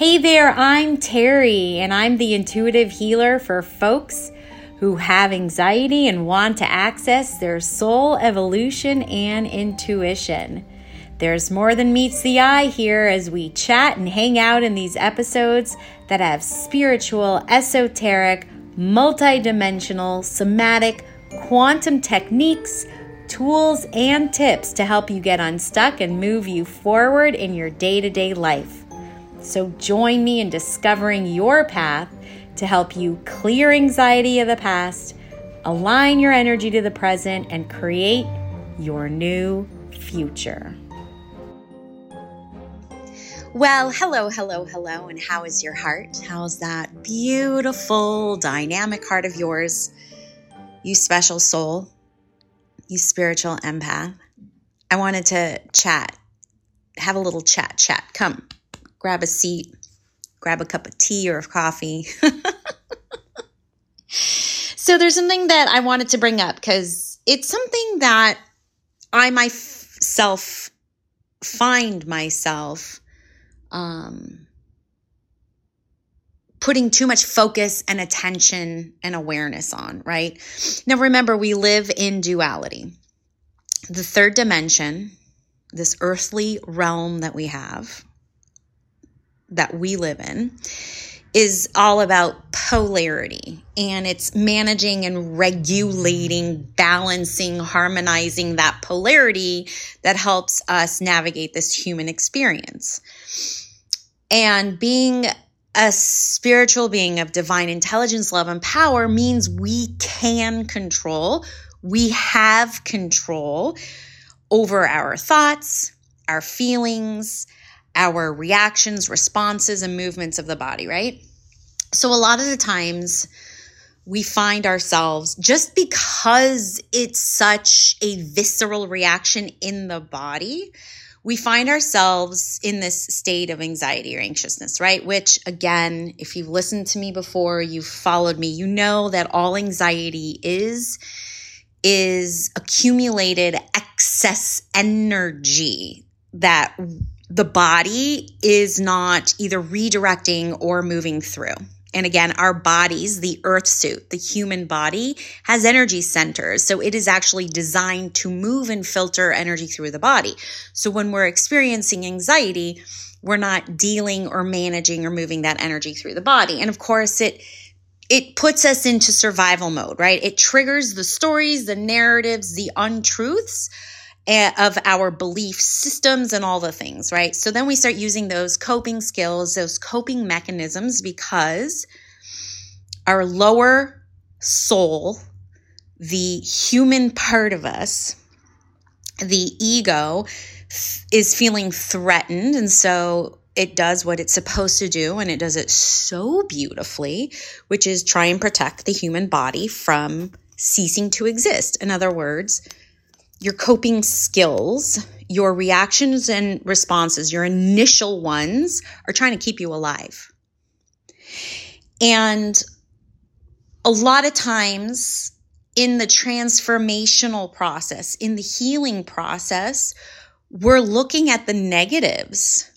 Hey there, I'm Terrie, and I'm the intuitive healer for folks who have anxiety and want to access their soul evolution and intuition. There's more than meets the eye here as we chat and hang out in these episodes that have spiritual, esoteric, multidimensional, somatic, quantum techniques, tools, and tips to help you get unstuck and move you forward in your day to day life. So join me in discovering your path to help you clear anxiety of the past, align your energy to the present, and create your new future. Well, hello, hello, hello, and how is your heart? How's that beautiful, dynamic heart of yours? You special soul, you spiritual empath. I wanted to chat, have a little chat, chat. Come, grab a seat, grab a cup of tea or of coffee. so, there's something that I wanted to bring up because it's something that I myself find myself um, putting too much focus and attention and awareness on, right? Now, remember, we live in duality. The third dimension, this earthly realm that we have, that we live in, is all about polarity and it's managing and regulating, balancing, harmonizing that polarity that helps us navigate this human experience. And being a spiritual being of divine intelligence, love, and power means we can control, we have control over our thoughts, our feelings, our reactions, responses, and movements of the body, right? So, a lot of the times, we find ourselves just because it's such a visceral reaction in the body, we find ourselves in this state of anxiety or anxiousness, right? Which, again, if you've listened to me before, you've followed me, you know that all anxiety is is accumulated excess energy that the body is not either redirecting or moving through. And again, our bodies, the earth suit, the human body has energy centers. So it is actually designed to move and filter energy through the body. So when we're experiencing anxiety, we're not dealing or managing or moving that energy through the body. And of course, it, it puts us into survival mode, right? It triggers the stories, the narratives, the untruths of our belief systems and all the things, right? So then we start using those coping skills, those coping mechanisms, because our lower soul, the human part of us, the ego, is feeling threatened. And so it does what it's supposed to do, and it does it so beautifully, which is try and protect the human body from ceasing to exist. In other words, your coping skills, your reactions and responses, your initial ones are trying to keep you alive. And a lot of times in the transformational process, in the healing process, we're looking at the negatives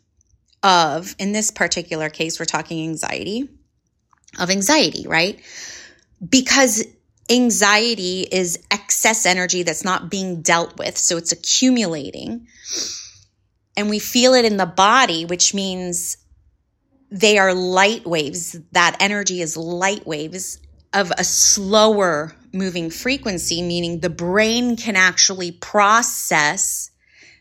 of, in this particular case, we're talking anxiety, of anxiety, right? Because anxiety is excess energy that's not being dealt with. So it's accumulating. And we feel it in the body, which means they are light waves. That energy is light waves of a slower moving frequency, meaning the brain can actually process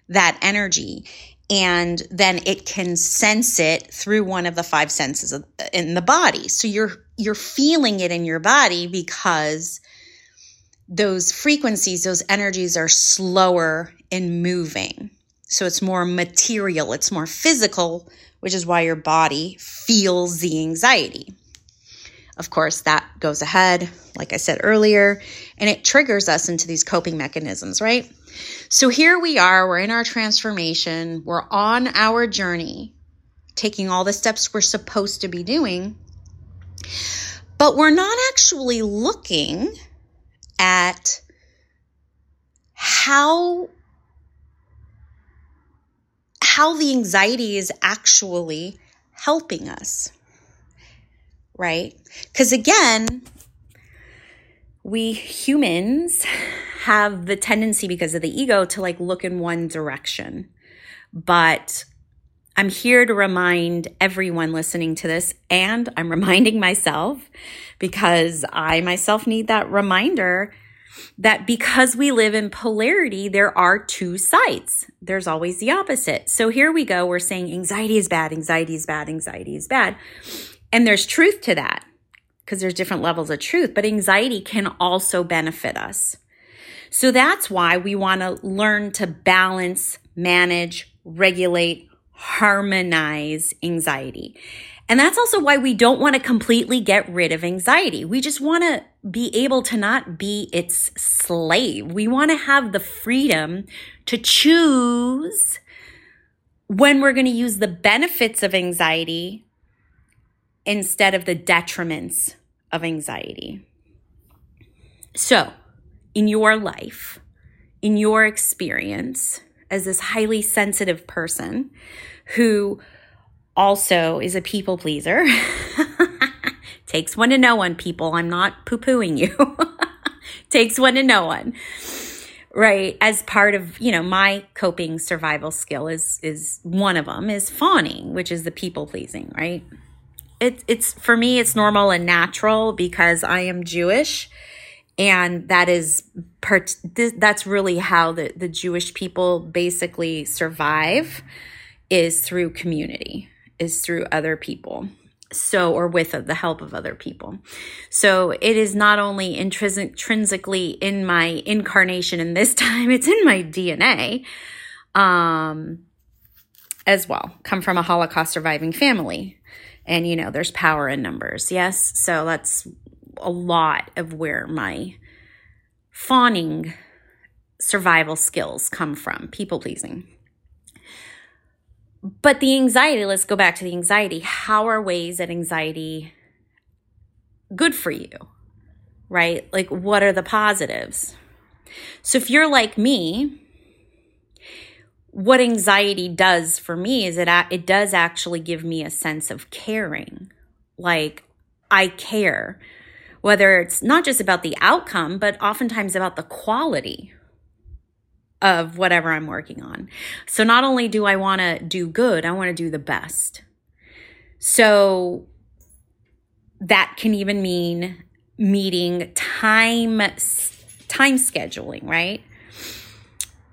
that energy and then it can sense it through one of the five senses in the body. So you're you're feeling it in your body because those frequencies, those energies are slower in moving. So it's more material, it's more physical, which is why your body feels the anxiety. Of course, that goes ahead, like I said earlier, and it triggers us into these coping mechanisms, right? So here we are, we're in our transformation, we're on our journey, taking all the steps we're supposed to be doing, but we're not actually looking at how how the anxiety is actually helping us? Right? Because again, we humans have the tendency because of the ego to like look in one direction. But I'm here to remind everyone listening to this, and I'm reminding myself because I myself need that reminder that because we live in polarity, there are two sides. There's always the opposite. So here we go. We're saying anxiety is bad, anxiety is bad, anxiety is bad. And there's truth to that because there's different levels of truth, but anxiety can also benefit us. So that's why we want to learn to balance, manage, regulate, harmonize anxiety. And that's also why we don't want to completely get rid of anxiety. We just want to be able to not be its slave. We want to have the freedom to choose when we're going to use the benefits of anxiety instead of the detriments of anxiety. So, in your life, in your experience as this highly sensitive person who also is a people pleaser, takes one to know one, people. I'm not poo pooing you. takes one to know one. Right? As part of you know my coping survival skill is is one of them is fawning which is the people pleasing right? It's it's for me it's normal and natural because I am Jewish and that is part that's really how the the Jewish people basically survive is through community is through other people so or with the help of other people so it is not only intrinsically in my incarnation in this time it's in my dna um as well come from a holocaust surviving family and, you know, there's power in numbers. Yes. So that's a lot of where my fawning survival skills come from, people pleasing. But the anxiety, let's go back to the anxiety. How are ways that anxiety good for you? Right? Like, what are the positives? So, if you're like me, what anxiety does for me is it it does actually give me a sense of caring like i care whether it's not just about the outcome but oftentimes about the quality of whatever i'm working on. So not only do i want to do good i want to do the best. So that can even mean meeting time time scheduling right?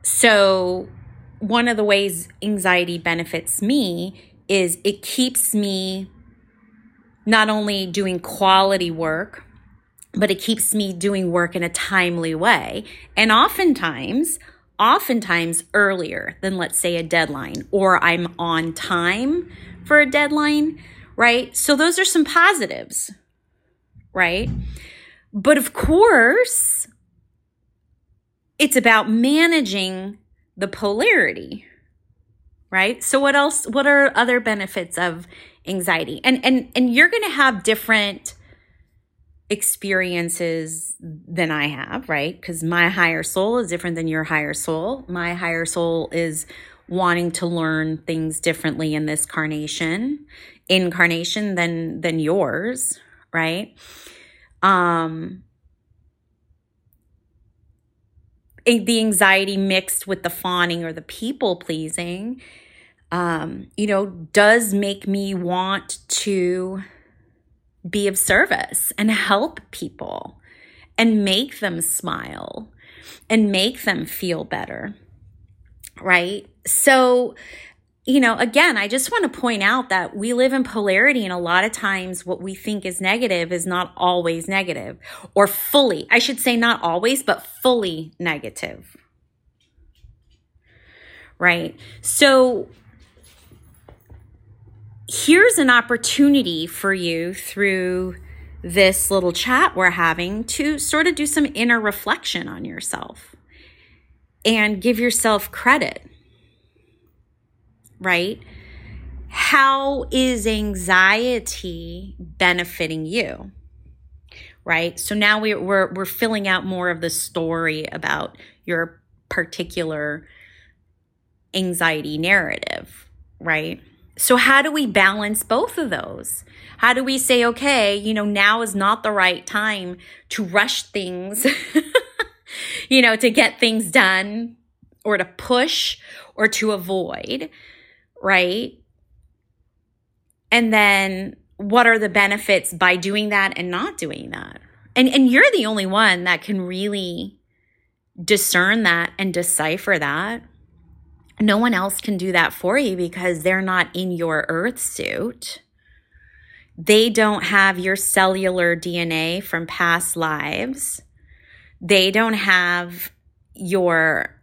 So one of the ways anxiety benefits me is it keeps me not only doing quality work, but it keeps me doing work in a timely way. And oftentimes, oftentimes earlier than, let's say, a deadline, or I'm on time for a deadline, right? So those are some positives, right? But of course, it's about managing the polarity right so what else what are other benefits of anxiety and and and you're going to have different experiences than i have right? Because my higher soul is different than your higher soul. My higher soul is wanting to learn things differently in this carnation incarnation than than yours right? Um the anxiety mixed with the fawning or the people pleasing, um, you know, does make me want to be of service and help people and make them smile and make them feel better. Right. So, you know, again, I just want to point out that we live in polarity, and a lot of times what we think is negative is not always negative, or fully, I should say, not always, but fully negative. Right? So, here's an opportunity for you through this little chat we're having to sort of do some inner reflection on yourself and give yourself credit right? How is anxiety benefiting you? Right? So now we, we're, we're filling out more of the story about your particular anxiety narrative, right? So, how do we balance both of those? How do we say, okay, you know, now is not the right time to rush things, you know, to get things done or to push or to avoid, right? And then what are the benefits by doing that and not doing that? And and you're the only one that can really discern that and decipher that. No one else can do that for you because they're not in your earth suit. They don't have your cellular DNA from past lives. They don't have your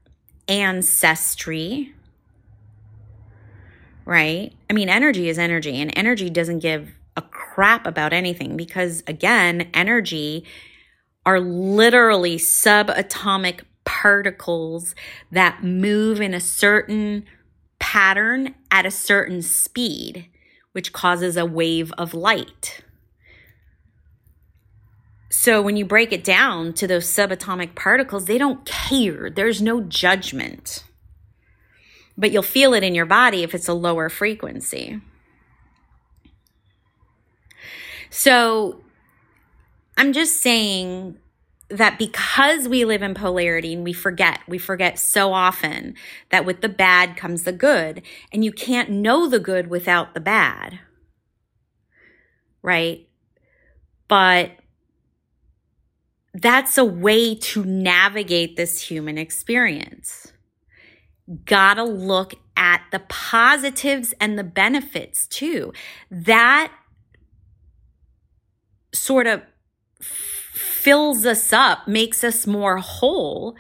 ancestry. Right? I mean, energy is energy, and energy doesn't give a crap about anything because, again, energy are literally subatomic particles that move in a certain pattern at a certain speed, which causes a wave of light. So when you break it down to those subatomic particles, they don't care. There's no judgment. But you'll feel it in your body if it's a lower frequency. So I'm just saying that because we live in polarity and we forget, we forget so often that with the bad comes the good, and you can't know the good without the bad. Right? But that's a way to navigate this human experience. Gotta look at the positives and the benefits too. That sort of fills us up, makes us more whole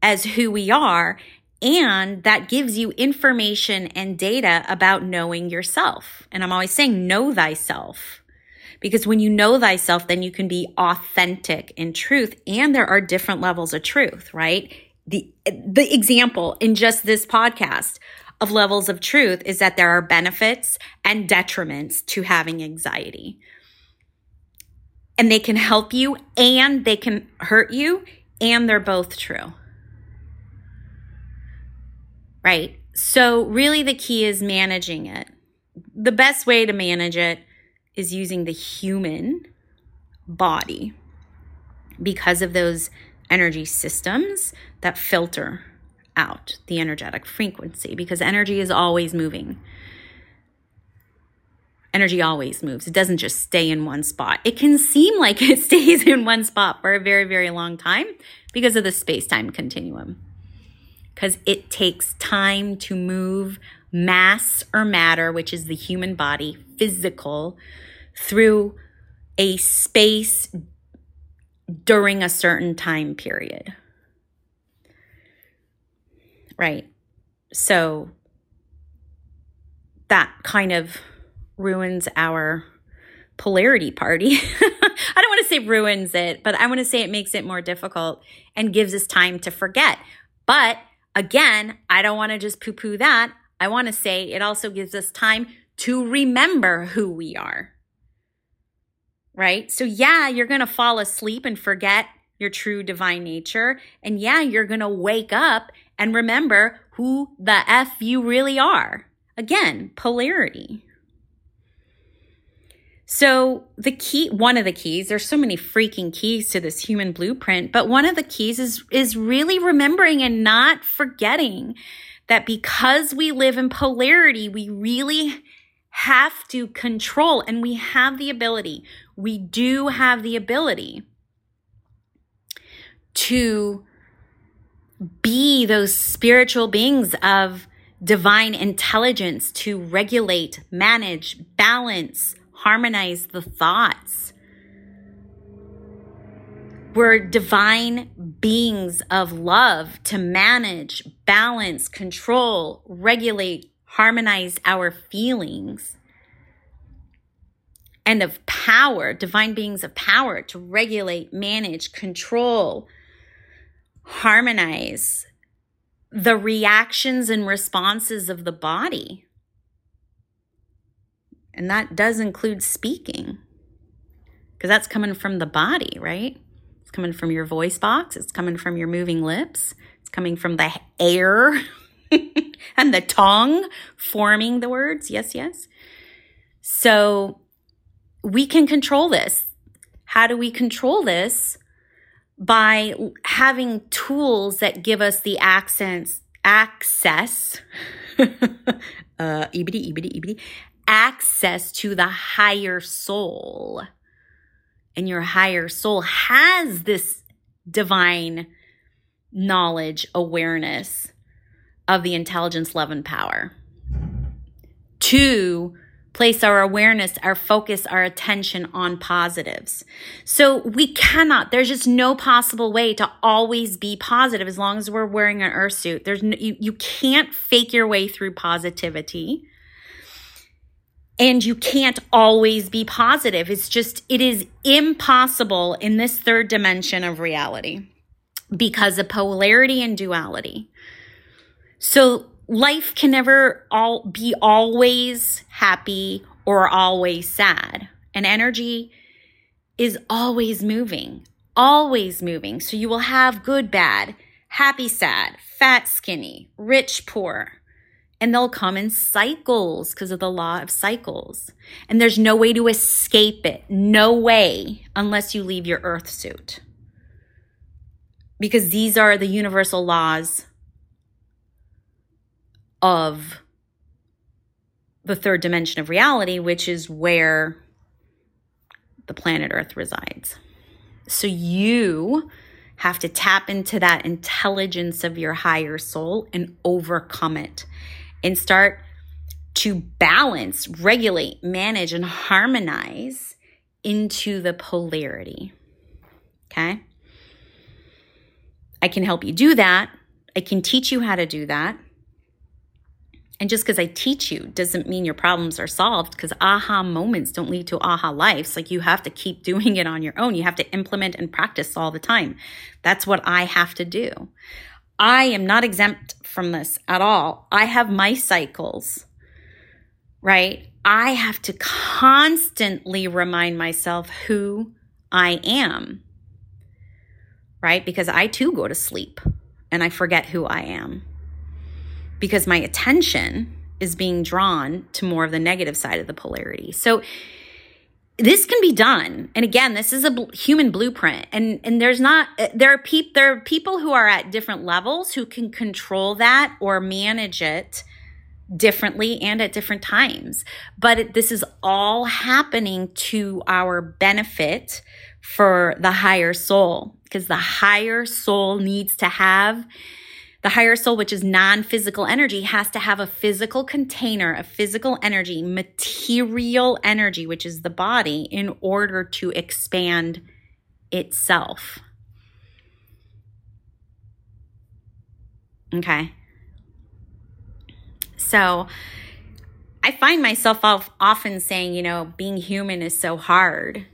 as who we are. And that gives you information and data about knowing yourself. And I'm always saying, know thyself. Because when you know thyself, then you can be authentic in truth. And there are different levels of truth, right? The, the example in just this podcast of levels of truth is that there are benefits and detriments to having anxiety and they can help you and they can hurt you, and they're both true. Right? So, really, the key is managing it. The best way to manage it is using the human body because of those energy systems that filter out the energetic frequency because energy is always moving energy always moves. It doesn't just stay in one spot. It can seem like it stays in one spot for a very, very long time because of the space time continuum. Because it takes time to move mass or matter, which is the human body, physical, through a space during a certain time period. Right. So that kind of ruins our polarity party. I don't want to say ruins it, but I want to say it makes it more difficult and gives us time to forget. But again, I don't want to just poo poo that. I want to say it also gives us time to remember who we are. Right? So, yeah, you're going to fall asleep and forget your true divine nature. And yeah, you're going to wake up and remember who the F you really are. Again, polarity. So, the key, one of the keys, there's so many freaking keys to this human blueprint, but one of the keys is, is really remembering and not forgetting that because we live in polarity, we really have to control and we have the ability, we do have the ability to be those spiritual beings of divine intelligence to regulate, manage, balance, harmonize the thoughts. We're divine beings of love to manage, balance, control, regulate, harmonize our feelings. And of power, divine beings of power to regulate, manage, control, harmonize the reactions and responses of the body. And that does include speaking because that's coming from the body, right? It's coming from your voice box, it's coming from your moving lips, it's coming from the air and the tongue forming the words. Yes, yes. So we can control this. How do we control this? By having tools that give us the accents, access, uh, ebity, ebity, ebity, access to the higher soul. And your higher soul has this divine knowledge, awareness of the intelligence, love, and power. To place our awareness, our focus, our attention on positives. So we cannot, there's just no possible way to always be positive as long as we're wearing an earth suit. There's no, you, you can't fake your way through positivity. And you can't always be positive. It's just, it is impossible in this third dimension of reality because of polarity and duality. So life can never all be always happy or always sad. And energy is always moving, always moving. So you will have good, bad, happy, sad, fat, skinny, rich, poor. And they'll come in cycles because of the law of cycles. And there's no way to escape it. No way unless you leave your earth suit because these are the universal laws of the third dimension of reality, which is where the planet Earth resides. So you have to tap into that intelligence of your higher soul and overcome it and start to balance, regulate, manage, and harmonize into the polarity. Okay? I can help you do that. I can teach you how to do that. And just because I teach you doesn't mean your problems are solved because aha moments don't lead to aha lives. Like you have to keep doing it on your own. You have to implement and practice all the time. That's what I have to do. I am not exempt from this at all. I have my cycles, right? I have to constantly remind myself who I am right? Because I too go to sleep and I forget who I am because my attention is being drawn to more of the negative side of the polarity. So this can be done. And again, this is a bl- human blueprint and and there's not uh, there are people there are people who are at different levels who can control that or manage it differently and at different times. But it, this is all happening to our benefit for the higher soul because the higher soul needs to have the higher soul, which is non physical energy, has to have a physical container, a physical energy, material energy, which is the body, in order to expand itself. Okay. So I find myself often saying, you know, being human is so hard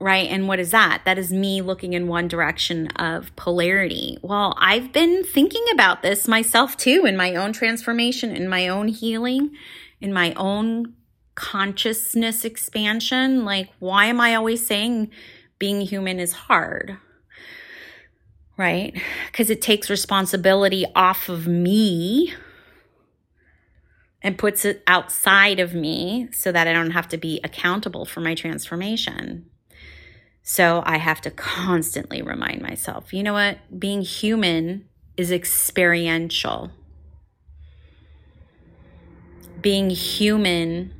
right? And what is that? That is me looking in one direction of polarity. Well, I've been thinking about this myself too in my own transformation, in my own healing, in my own consciousness expansion. Like, why am I always saying being human is hard? Right? Because it takes responsibility off of me and puts it outside of me so that I don't have to be accountable for my transformation. So I have to constantly remind myself you know what? Being human is experiential. Being human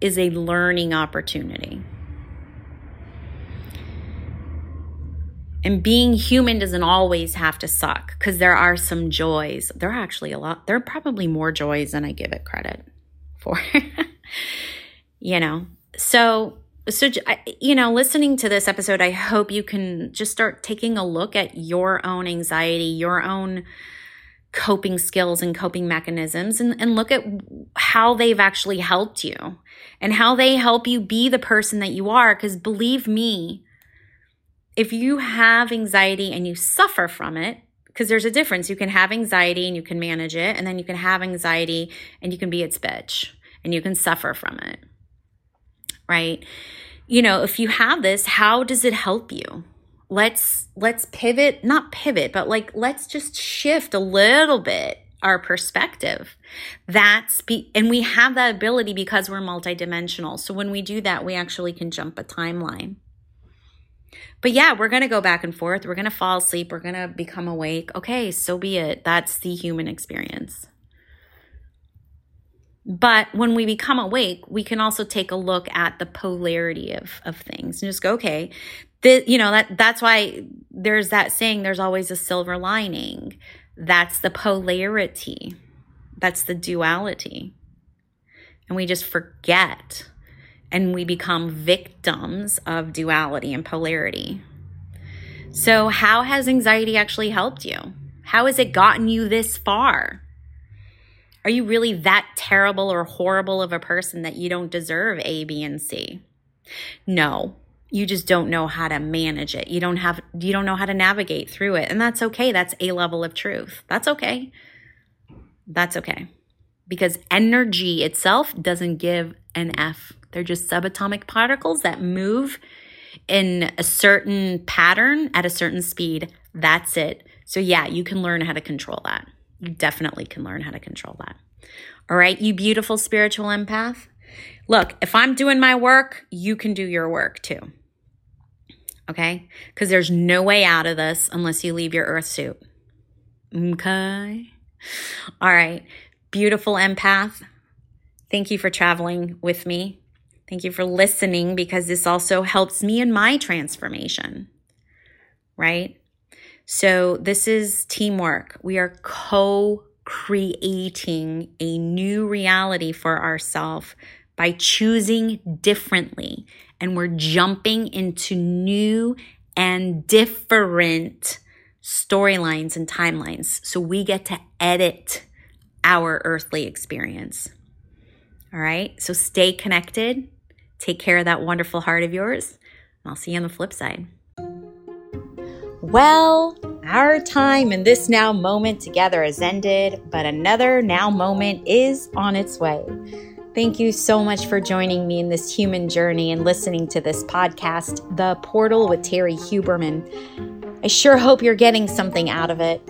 is a learning opportunity. And being human doesn't always have to suck because there are some joys. There are actually a lot, there are probably more joys than I give it credit for. you know, so so you know listening to this episode i hope you can just start taking a look at your own anxiety your own coping skills and coping mechanisms and, and look at how they've actually helped you and how they help you be the person that you are. Because believe me if you have anxiety and you suffer from it because there's a difference. You can have anxiety and you can manage it and then you can have anxiety and you can be its bitch and you can suffer from it right? You know, if you have this, how does it help you? Let's let's pivot, not pivot, but like let's just shift a little bit our perspective. That's be, and we have that ability because we're multidimensional. So when we do that, we actually can jump a timeline. But yeah, we're going to go back and forth. We're going to fall asleep. We're going to become awake. Okay, so be it. That's the human experience. But when we become awake, we can also take a look at the polarity of, of things and just go, okay, you know, that that's why there's that saying there's always a silver lining. That's the polarity. That's the duality. And we just forget and we become victims of duality and polarity. So, how has anxiety actually helped you? How has it gotten you this far? Are you really that terrible or horrible of a person that you don't deserve A, B, and C? No, you just don't know how to manage it. You don't have you don't know how to navigate through it. And that's okay. That's a level of truth. That's okay. That's okay. Because energy itself doesn't give an F. They're just subatomic particles that move in a certain pattern at a certain speed. That's it. So yeah, you can learn how to control that. You definitely can learn how to control that. All right, you beautiful spiritual empath. Look, if I'm doing my work, you can do your work too. Okay? Because there's no way out of this unless you leave your earth suit. Okay? All right, beautiful empath. Thank you for traveling with me. Thank you for listening because this also helps me in my transformation, right? So, this is teamwork. We are co creating a new reality for ourselves by choosing differently. And we're jumping into new and different storylines and timelines. So we get to edit our earthly experience. All right. So stay connected. Take care of that wonderful heart of yours. And I'll see you on the flip side. Well, our time in this now moment together has ended, but another now moment is on its way. Thank you so much for joining me in this human journey and listening to this podcast, The Portal with Terrie Huberman. I sure hope you're getting something out of it.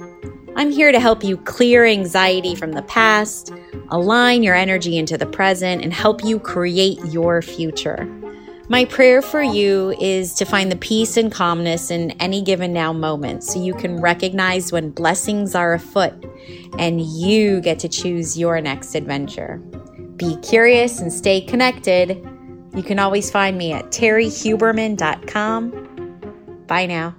I'm here to help you clear anxiety from the past, align your energy into the present, and help you create your future. My prayer for you is to find the peace and calmness in any given now moment so you can recognize when blessings are afoot and you get to choose your next adventure. Be curious and stay connected. You can always find me at terriehuberman.com. Bye now.